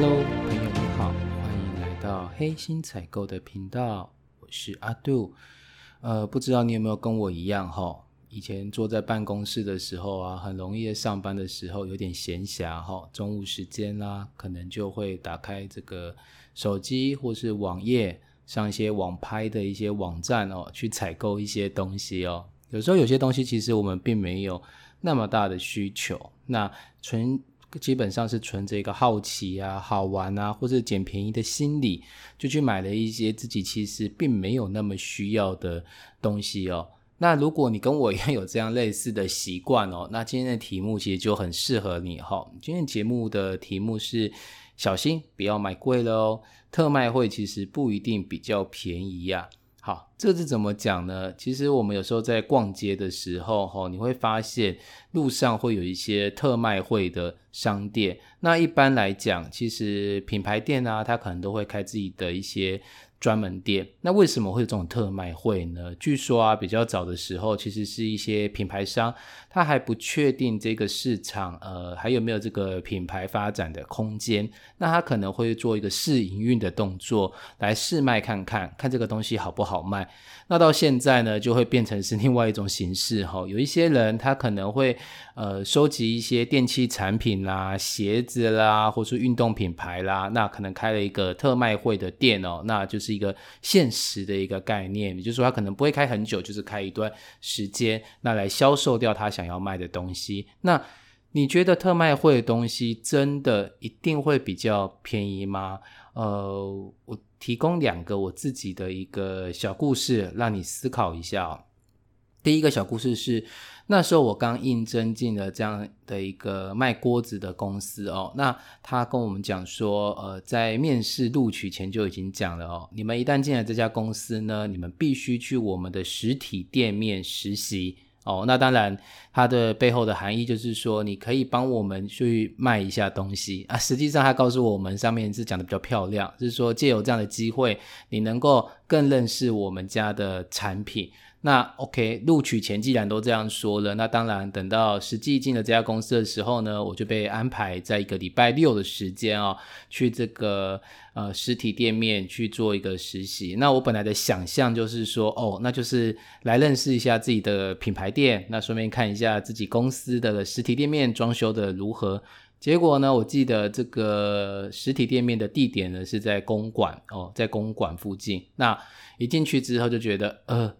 Hello，朋友你好，欢迎来到黑心采购的频道，我是阿杜。呃，不知道你有没有跟我一样哈？以前坐在办公室的时候啊，很容易上班的时候有点闲暇哈，中午时间啦，可能就会打开这个手机或是网页，上一些网拍的一些网站哦，去采购一些东西哦。有时候有些东西其实我们并没有那么大的需求，那纯基本上是存着一个好奇啊、好玩啊，或者捡便宜的心理，就去买了一些自己其实并没有那么需要的东西哦。那如果你跟我一样有这样类似的习惯哦，那今天的题目其实就很适合你哈。今天节目的题目是小心不要买贵了哦，特卖会其实不一定比较便宜呀。好，这是怎么讲呢？其实我们有时候在逛街的时候哈，你会发现路上会有一些特卖会的商店。那一般来讲，其实品牌店啊，它可能都会开自己的一些。专门店，那为什么会有这种特卖会呢？据说啊，比较早的时候，其实是一些品牌商，他还不确定这个市场，呃，还有没有这个品牌发展的空间，那他可能会做一个试营运的动作，来试卖看看，看这个东西好不好卖。那到现在呢，就会变成是另外一种形式哈。有一些人他可能会呃收集一些电器产品啦、鞋子啦，或是运动品牌啦，那可能开了一个特卖会的店哦，那就是一个现实的一个概念，也就是说他可能不会开很久，就是开一段时间，那来销售掉他想要卖的东西。那你觉得特卖会的东西真的一定会比较便宜吗？呃，我。提供两个我自己的一个小故事，让你思考一下。第一个小故事是，那时候我刚应征进了这样的一个卖锅子的公司哦。那他跟我们讲说，呃，在面试录取前就已经讲了哦，你们一旦进来这家公司呢，你们必须去我们的实体店面实习。哦，那当然，它的背后的含义就是说，你可以帮我们去卖一下东西啊。实际上，他告诉我们上面是讲的比较漂亮，就是说借有这样的机会，你能够更认识我们家的产品。那 OK，录取前既然都这样说了，那当然等到实际进了这家公司的时候呢，我就被安排在一个礼拜六的时间啊，去这个呃实体店面去做一个实习。那我本来的想象就是说，哦，那就是来认识一下自己的品牌店，那顺便看一下自己公司的实体店面装修的如何。结果呢，我记得这个实体店面的地点呢是在公馆哦，在公馆附近。那一进去之后就觉得，呃。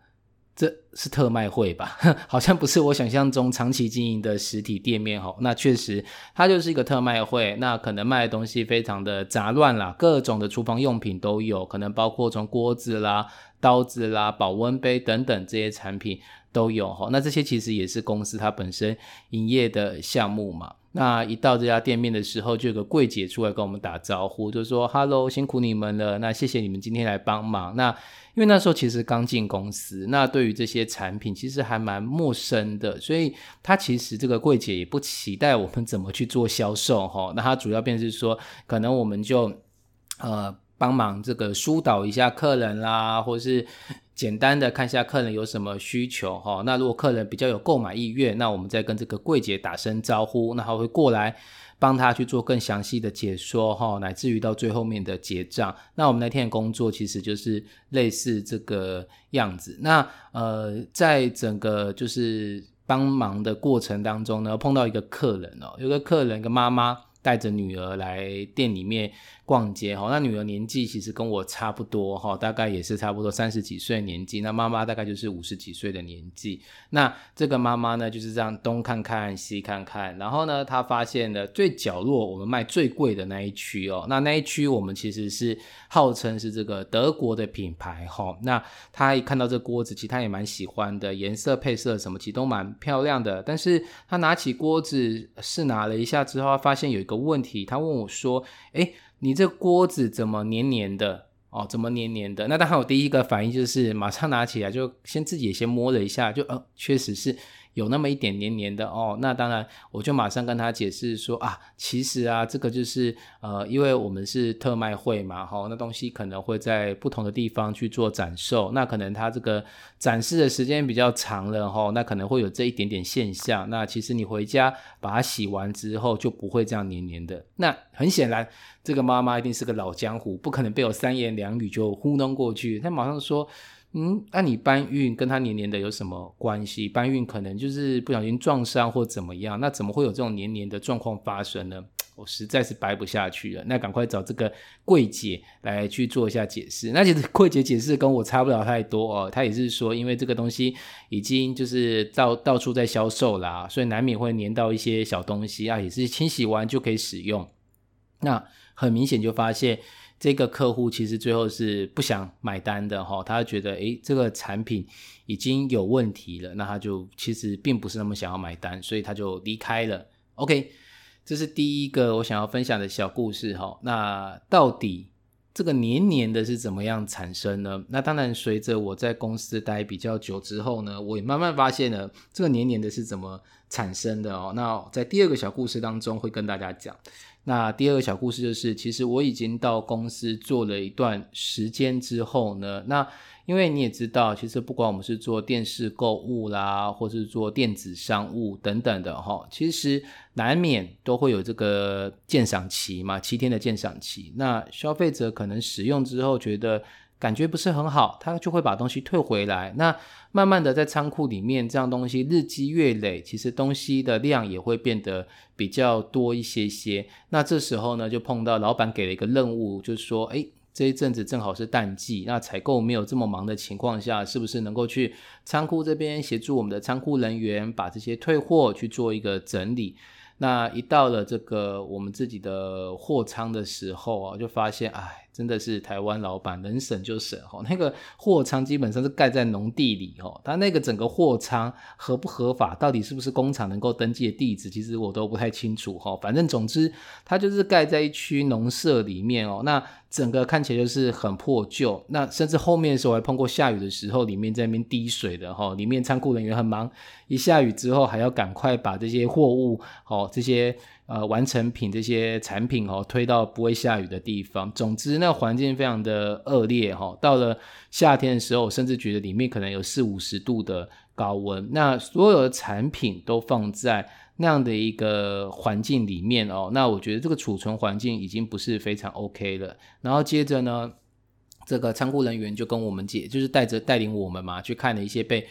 这是特卖会吧？好像不是我想象中长期经营的实体店面哈。那确实，它就是一个特卖会。那可能卖的东西非常的杂乱啦，各种的厨房用品都有，可能包括从锅子啦、刀子啦、保温杯等等这些产品都有哈。那这些其实也是公司它本身营业的项目嘛。那一到这家店面的时候，就有个柜姐出来跟我们打招呼，就说：“Hello，辛苦你们了。那谢谢你们今天来帮忙。那。”因为那时候其实刚进公司，那对于这些产品其实还蛮陌生的，所以他其实这个柜姐也不期待我们怎么去做销售哈。那他主要便是说，可能我们就呃帮忙这个疏导一下客人啦，或是简单的看一下客人有什么需求哈。那如果客人比较有购买意愿，那我们再跟这个柜姐打声招呼，那他会过来。帮他去做更详细的解说哈，乃至于到最后面的结账。那我们那天的工作其实就是类似这个样子。那呃，在整个就是帮忙的过程当中呢，碰到一个客人哦，有个客人，一个妈妈带着女儿来店里面。逛街哈，那女儿年纪其实跟我差不多哈，大概也是差不多三十几岁年纪。那妈妈大概就是五十几岁的年纪。那这个妈妈呢，就是这样东看看西看看，然后呢，她发现了最角落我们卖最贵的那一区哦。那那一区我们其实是号称是这个德国的品牌哈。那她一看到这锅子，其实她也蛮喜欢的，颜色配色什么其实都蛮漂亮的。但是她拿起锅子试拿了一下之后，发现有一个问题，她问我说：“哎。”你这锅子怎么黏黏的哦？怎么黏黏的？那当然，我第一个反应就是马上拿起来，就先自己先摸了一下，就呃，确实是有那么一点黏黏的哦，那当然我就马上跟他解释说啊，其实啊，这个就是呃，因为我们是特卖会嘛，哈，那东西可能会在不同的地方去做展售，那可能它这个展示的时间比较长了哈，那可能会有这一点点现象。那其实你回家把它洗完之后就不会这样黏黏的。那很显然，这个妈妈一定是个老江湖，不可能被我三言两语就糊弄过去。她马上说。嗯，那你搬运跟他黏黏的有什么关系？搬运可能就是不小心撞伤或怎么样，那怎么会有这种黏黏的状况发生呢？我实在是掰不下去了，那赶快找这个柜姐来去做一下解释。那其实柜姐解释跟我差不了太多哦，她也是说，因为这个东西已经就是到到处在销售啦，所以难免会粘到一些小东西啊，也是清洗完就可以使用。那很明显就发现。这个客户其实最后是不想买单的哈，他觉得诶这个产品已经有问题了，那他就其实并不是那么想要买单，所以他就离开了。OK，这是第一个我想要分享的小故事哈。那到底这个黏黏的是怎么样产生呢？那当然随着我在公司待比较久之后呢，我也慢慢发现了这个黏黏的是怎么产生的哦。那在第二个小故事当中会跟大家讲。那第二个小故事就是，其实我已经到公司做了一段时间之后呢，那因为你也知道，其实不管我们是做电视购物啦，或是做电子商务等等的哈，其实难免都会有这个鉴赏期嘛，七天的鉴赏期。那消费者可能使用之后觉得。感觉不是很好，他就会把东西退回来。那慢慢的在仓库里面，这样东西日积月累，其实东西的量也会变得比较多一些些。那这时候呢，就碰到老板给了一个任务，就是说，哎，这一阵子正好是淡季，那采购没有这么忙的情况下，是不是能够去仓库这边协助我们的仓库人员把这些退货去做一个整理？那一到了这个我们自己的货仓的时候啊，就发现，哎。真的是台湾老板能省就省哈，那个货仓基本上是盖在农地里哈，他那个整个货仓合不合法，到底是不是工厂能够登记的地址，其实我都不太清楚哈。反正总之，它就是盖在一区农舍里面哦，那整个看起来就是很破旧，那甚至后面的时候还碰过下雨的时候，里面在那边滴水的哈，里面仓库人员很忙，一下雨之后还要赶快把这些货物哦这些。呃，完成品这些产品哦，推到不会下雨的地方。总之，那环境非常的恶劣哈。到了夏天的时候，甚至觉得里面可能有四五十度的高温。那所有的产品都放在那样的一个环境里面哦，那我觉得这个储存环境已经不是非常 OK 了。然后接着呢，这个仓库人员就跟我们解，就是带着带领我们嘛，去看了一些被。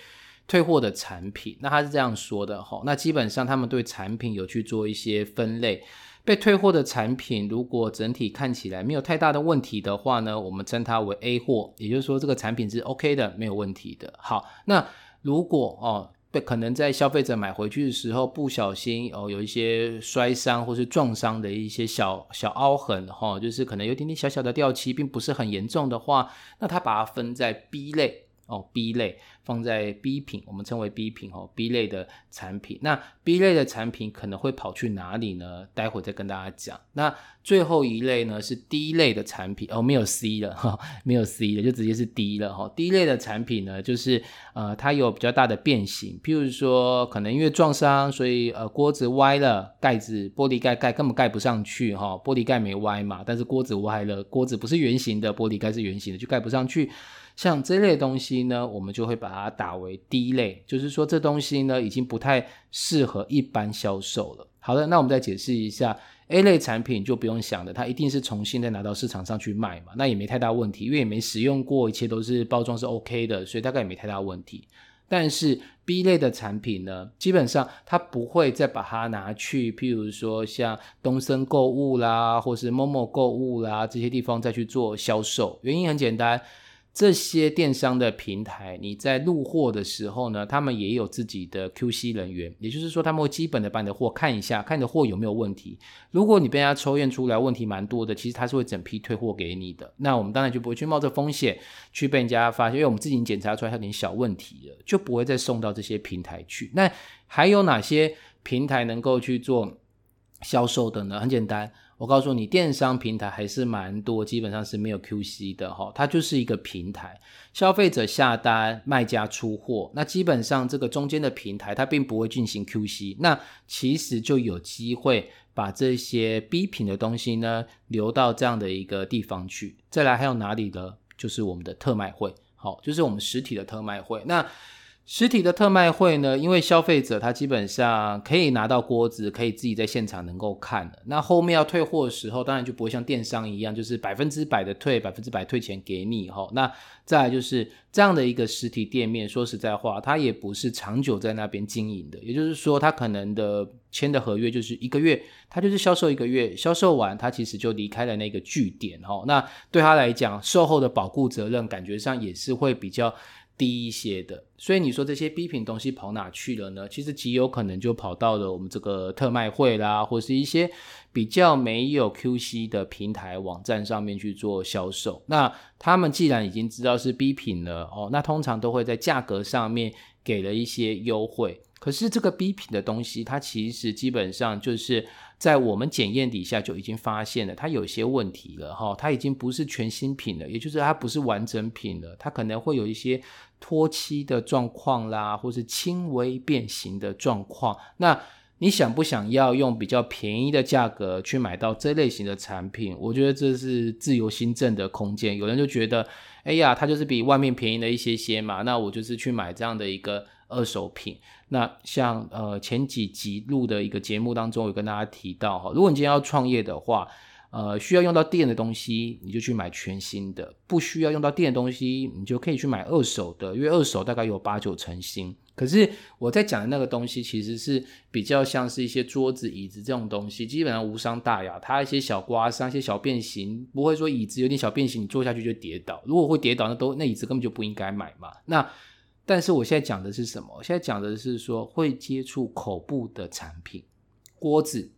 退货的产品，那他是这样说的哈，那基本上他们对产品有去做一些分类，被退货的产品如果整体看起来没有太大的问题的话呢，我们称它为 A 货，也就是说这个产品是 OK 的，没有问题的。好，那如果哦被可能在消费者买回去的时候不小心哦有一些摔伤或是撞伤的一些小小凹痕哈，就是可能有点点小小的掉漆，并不是很严重的话，那他把它分在 B 类。哦，B 类放在 B 品，我们称为 B 品哦，B 类的产品。那 B 类的产品可能会跑去哪里呢？待会再跟大家讲。那最后一类呢是 D 类的产品哦，没有 C 了哈，没有 C 了，就直接是 D 了哈。D 类的产品呢，就是呃，它有比较大的变形，譬如说可能因为撞伤，所以呃锅子歪了，盖子玻璃盖盖根本盖不上去哈，玻璃盖没歪嘛，但是锅子歪了，锅子不是圆形的，玻璃盖是圆形的，就盖不上去。像这类东西呢，我们就会把它打为低类，就是说这东西呢已经不太适合一般销售了。好的，那我们再解释一下 A 类产品就不用想了，它一定是重新再拿到市场上去卖嘛，那也没太大问题，因为也没使用过，一切都是包装是 OK 的，所以大概也没太大问题。但是 B 类的产品呢，基本上它不会再把它拿去，譬如说像东森购物啦，或是某某购物啦这些地方再去做销售，原因很简单。这些电商的平台，你在入货的时候呢，他们也有自己的 QC 人员，也就是说，他们会基本的把你的货看一下，看你的货有没有问题。如果你被人家抽验出来问题蛮多的，其实他是会整批退货给你的。那我们当然就不会去冒这风险去被人家发现，因为我们自己检查出来有点小问题了，就不会再送到这些平台去。那还有哪些平台能够去做销售的呢？很简单。我告诉你，电商平台还是蛮多，基本上是没有 QC 的哈，它就是一个平台，消费者下单，卖家出货，那基本上这个中间的平台它并不会进行 QC，那其实就有机会把这些 B 品的东西呢流到这样的一个地方去。再来还有哪里呢？就是我们的特卖会，好，就是我们实体的特卖会，那。实体的特卖会呢，因为消费者他基本上可以拿到锅子，可以自己在现场能够看的。那后面要退货的时候，当然就不会像电商一样，就是百分之百的退，百分之百退钱给你哈。那再来就是这样的一个实体店面，说实在话，它也不是长久在那边经营的。也就是说，它可能的签的合约就是一个月，它就是销售一个月，销售完它其实就离开了那个据点哈。那对他来讲，售后的保护责任感觉上也是会比较。低一些的，所以你说这些 B 品东西跑哪去了呢？其实极有可能就跑到了我们这个特卖会啦，或是一些比较没有 QC 的平台网站上面去做销售。那他们既然已经知道是 B 品了哦，那通常都会在价格上面给了一些优惠。可是这个 B 品的东西，它其实基本上就是在我们检验底下就已经发现了它有些问题了哈，它已经不是全新品了，也就是它不是完整品了，它可能会有一些。脱漆的状况啦，或是轻微变形的状况，那你想不想要用比较便宜的价格去买到这类型的产品？我觉得这是自由新政的空间。有人就觉得，哎呀，它就是比外面便宜了一些些嘛，那我就是去买这样的一个二手品。那像呃前几集录的一个节目当中，有跟大家提到哈，如果你今天要创业的话。呃，需要用到电的东西，你就去买全新的；不需要用到电的东西，你就可以去买二手的，因为二手大概有八九成新。可是我在讲的那个东西，其实是比较像是一些桌子、椅子这种东西，基本上无伤大雅。它一些小刮伤、一些小变形，不会说椅子有点小变形，你坐下去就跌倒。如果会跌倒，那都那椅子根本就不应该买嘛。那但是我现在讲的是什么？我现在讲的是说会接触口部的产品，锅子。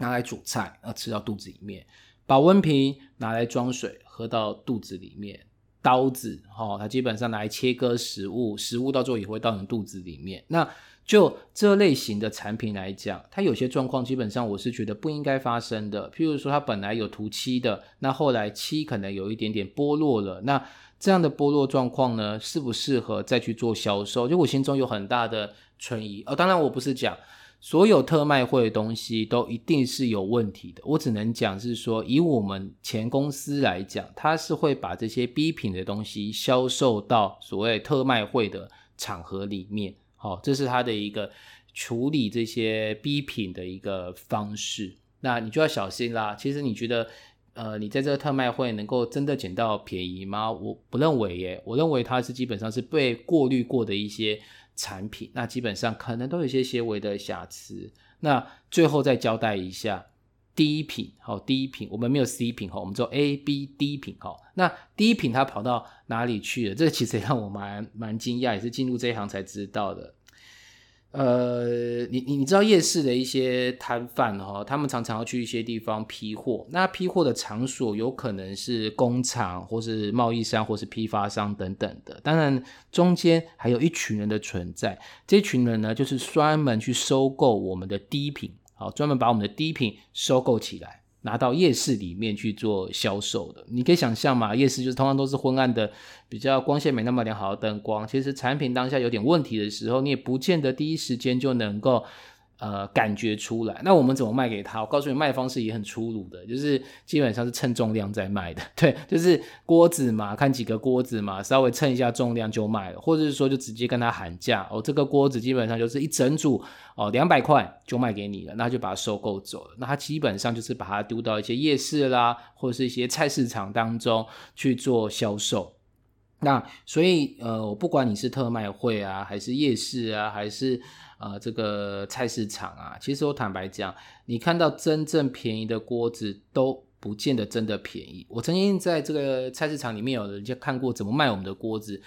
拿来煮菜，要吃到肚子里面；保温瓶拿来装水，喝到肚子里面；刀子，哈，它基本上拿来切割食物，食物到最后也会到你肚子里面。那就这类型的产品来讲，它有些状况基本上我是觉得不应该发生的。譬如说，它本来有涂漆的，那后来漆可能有一点点剥落了，那这样的剥落状况呢，适不适合再去做销售？就我心中有很大的存疑。哦，当然我不是讲。所有特卖会的东西都一定是有问题的。我只能讲是说，以我们前公司来讲，它是会把这些 B 品的东西销售到所谓特卖会的场合里面。好，这是它的一个处理这些 B 品的一个方式。那你就要小心啦。其实你觉得，呃，你在这个特卖会能够真的捡到便宜吗？我不认为耶。我认为它是基本上是被过滤过的一些。产品那基本上可能都有一些些微的瑕疵。那最后再交代一下，第一品好，第一品我们没有 C 品哈，我们做 A、B、D 品哈。那第一品它跑到哪里去了？这其实也让我蛮蛮惊讶，也是进入这一行才知道的。呃，你你你知道夜市的一些摊贩哈，他们常常要去一些地方批货。那批货的场所有可能是工厂，或是贸易商，或是批发商等等的。当然，中间还有一群人的存在。这群人呢，就是专门去收购我们的低品，好，专门把我们的低品收购起来。拿到夜市里面去做销售的，你可以想象嘛，夜市就是通常都是昏暗的，比较光线没那么良好的灯光。其实产品当下有点问题的时候，你也不见得第一时间就能够。呃，感觉出来，那我们怎么卖给他？我告诉你，卖方式也很粗鲁的，就是基本上是称重量在卖的。对，就是锅子嘛，看几个锅子嘛，稍微称一下重量就卖了，或者是说就直接跟他喊价哦，这个锅子基本上就是一整组哦，两百块就卖给你了，那就把它收购走了。那他基本上就是把它丢到一些夜市啦，或者是一些菜市场当中去做销售。那所以呃，我不管你是特卖会啊，还是夜市啊，还是啊这个菜市场啊，其实我坦白讲，你看到真正便宜的锅子都不见得真的便宜。我曾经在这个菜市场里面有人家看过怎么卖我们的锅子。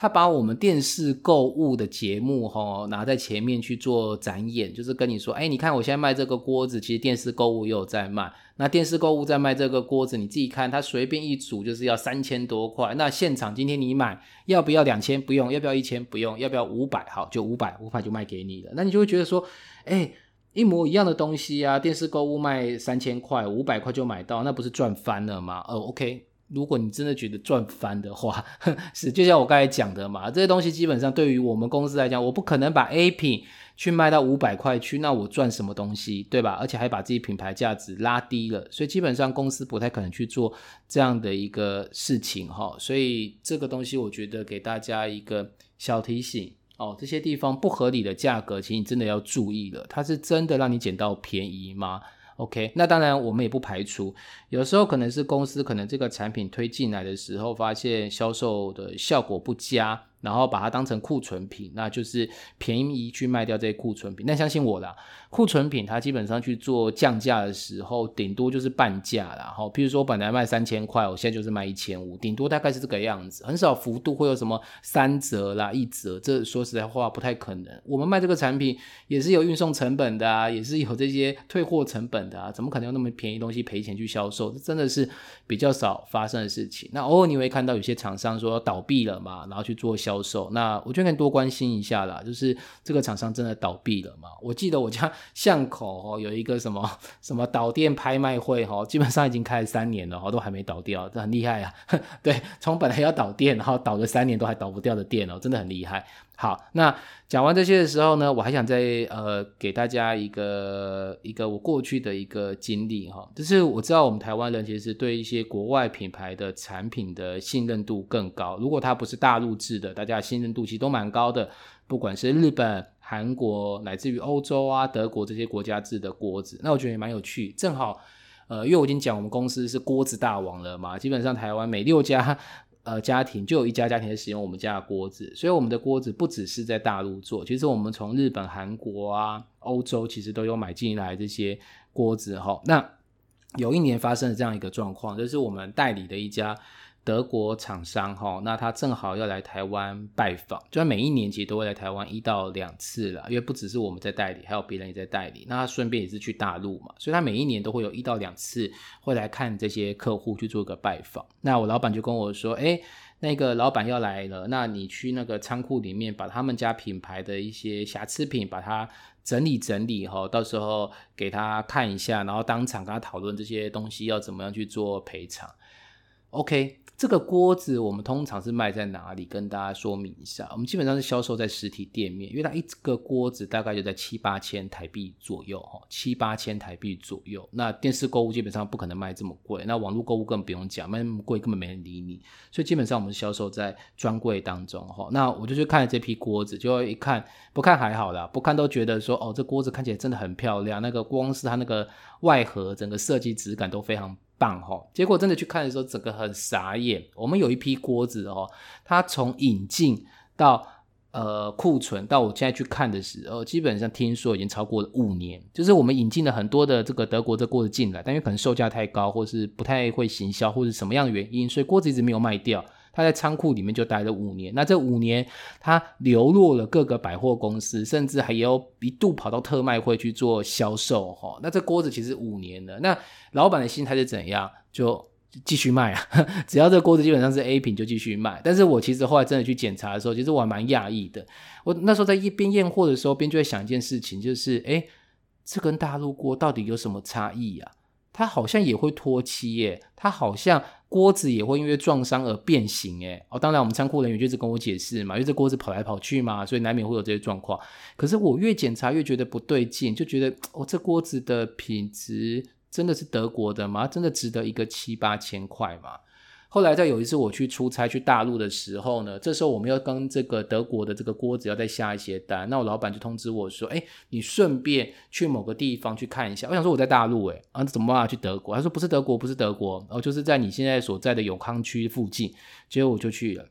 他把我们电视购物的节目哈拿在前面去做展演，就是跟你说，哎，你看我现在卖这个锅子，其实电视购物也有在卖。那电视购物在卖这个锅子，你自己看，它随便一组就是要三千多块。那现场今天你买要不要两千？不用，要不要一千？不用，要不要五百？好，就五百，五百就卖给你了。那你就会觉得说，哎，一模一样的东西啊，电视购物卖三千块，五百块就买到，那不是赚翻了吗？哦，OK。如果你真的觉得赚翻的话，是就像我刚才讲的嘛，这些东西基本上对于我们公司来讲，我不可能把 A 品去卖到五百块去，那我赚什么东西，对吧？而且还把自己品牌价值拉低了，所以基本上公司不太可能去做这样的一个事情哈。所以这个东西，我觉得给大家一个小提醒哦，这些地方不合理的价格，其实你真的要注意了，它是真的让你捡到便宜吗？OK，那当然我们也不排除，有时候可能是公司可能这个产品推进来的时候，发现销售的效果不佳。然后把它当成库存品，那就是便宜去卖掉这些库存品。那相信我啦，库存品它基本上去做降价的时候，顶多就是半价啦。哈，譬如说本来卖三千块，我现在就是卖一千五，顶多大概是这个样子，很少幅度会有什么三折啦、一折。这说实在话不太可能。我们卖这个产品也是有运送成本的啊，也是有这些退货成本的啊，怎么可能用那么便宜东西赔钱去销售？这真的是比较少发生的事情。那偶尔你会看到有些厂商说倒闭了嘛，然后去做。销售，那我就可以多关心一下啦。就是这个厂商真的倒闭了嘛？我记得我家巷口哦有一个什么什么导电拍卖会哈，基本上已经开了三年了，都还没倒掉，这很厉害啊。对，从本来要导电，然后倒了三年都还倒不掉的电哦，真的很厉害。好，那讲完这些的时候呢，我还想再呃给大家一个一个我过去的一个经历哈，就是我知道我们台湾人其实对一些国外品牌的产品的信任度更高，如果它不是大陆制的，大家信任度其实都蛮高的，不管是日本、韩国，乃至于欧洲啊、德国这些国家制的锅子，那我觉得也蛮有趣，正好呃，因为我已经讲我们公司是锅子大王了嘛，基本上台湾每六家。呃，家庭就有一家家庭在使用我们家的锅子，所以我们的锅子不只是在大陆做，其实我们从日本、韩国啊、欧洲其实都有买进来这些锅子哈。那有一年发生了这样一个状况，就是我们代理的一家。德国厂商哈，那他正好要来台湾拜访，就每一年其实都会来台湾一到两次了，因为不只是我们在代理，还有别人也在代理。那他顺便也是去大陆嘛，所以他每一年都会有一到两次会来看这些客户去做个拜访。那我老板就跟我说，哎，那个老板要来了，那你去那个仓库里面把他们家品牌的一些瑕疵品把它整理整理哈，到时候给他看一下，然后当场跟他讨论这些东西要怎么样去做赔偿。OK。这个锅子我们通常是卖在哪里？跟大家说明一下，我们基本上是销售在实体店面，因为它一个锅子大概就在七八千台币左右，哈，七八千台币左右。那电视购物基本上不可能卖这么贵，那网络购物更不用讲，卖那么贵根本没人理你。所以基本上我们销售在专柜当中，哈。那我就去看这批锅子，就一看不看还好啦，不看都觉得说，哦，这锅子看起来真的很漂亮，那个光是它那个外盒整个设计质感都非常。棒哈，结果真的去看的时候，整个很傻眼。我们有一批锅子哦，它从引进到呃库存，到我现在去看的时候，基本上听说已经超过了五年。就是我们引进了很多的这个德国的锅子进来，但因为可能售价太高，或是不太会行销，或者什么样的原因，所以锅子一直没有卖掉。他在仓库里面就待了五年，那这五年他流落了各个百货公司，甚至还有一度跑到特卖会去做销售哈。那这锅子其实五年了，那老板的心态是怎样？就继续卖啊，只要这锅子基本上是 A 品就继续卖。但是我其实后来真的去检查的时候，其实我还蛮讶异的。我那时候在一边验货的时候，边就会想一件事情，就是哎，这跟大陆锅到底有什么差异啊？它好像也会脱漆耶，它好像锅子也会因为撞伤而变形耶。哦，当然我们仓库人员就是跟我解释嘛，因为这锅子跑来跑去嘛，所以难免会有这些状况。可是我越检查越觉得不对劲，就觉得哦，这锅子的品质真的是德国的吗？真的值得一个七八千块吗？后来在有一次我去出差去大陆的时候呢，这时候我们要跟这个德国的这个锅子要再下一些单，那我老板就通知我说：“哎，你顺便去某个地方去看一下。”我想说我在大陆，哎，啊，怎么办法去德国？他说不是德国，不是德国，然后就是在你现在所在的永康区附近。结果我就去了，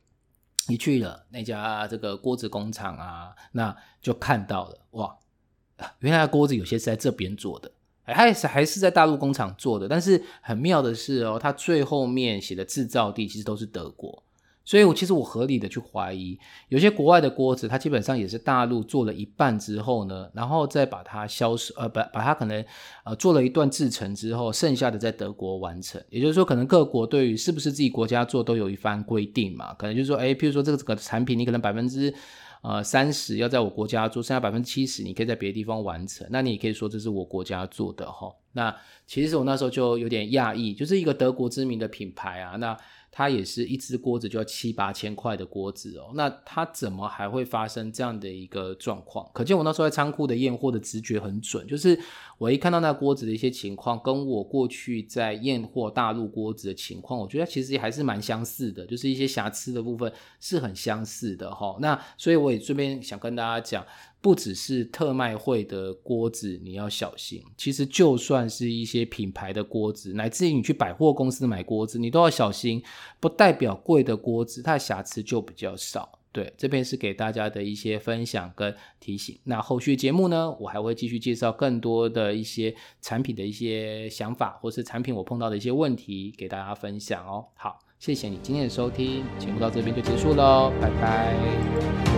一去了那家这个锅子工厂啊，那就看到了，哇，原来锅子有些是在这边做的。还是还是在大陆工厂做的，但是很妙的是哦，它最后面写的制造地其实都是德国，所以我其实我合理的去怀疑，有些国外的锅子，它基本上也是大陆做了一半之后呢，然后再把它销售，呃，把把它可能呃做了一段制成之后，剩下的在德国完成。也就是说，可能各国对于是不是自己国家做都有一番规定嘛，可能就是说，哎，譬如说这个这个产品，你可能百分之。呃三十要在我国家做，剩下百分之七十你可以在别的地方完成。那你也可以说这是我国家做的哈。那其实我那时候就有点讶异，就是一个德国知名的品牌啊，那。它也是一只锅子就要七八千块的锅子哦，那它怎么还会发生这样的一个状况？可见我那时候在仓库的验货的直觉很准，就是我一看到那锅子的一些情况，跟我过去在验货大陆锅子的情况，我觉得其实还是蛮相似的，就是一些瑕疵的部分是很相似的哈。那所以我也顺便想跟大家讲。不只是特卖会的锅子，你要小心。其实就算是一些品牌的锅子，乃至于你去百货公司买锅子，你都要小心。不代表贵的锅子它的瑕疵就比较少。对，这边是给大家的一些分享跟提醒。那后续节目呢，我还会继续介绍更多的一些产品的一些想法，或是产品我碰到的一些问题给大家分享哦。好，谢谢你今天的收听，节目到这边就结束喽，拜拜。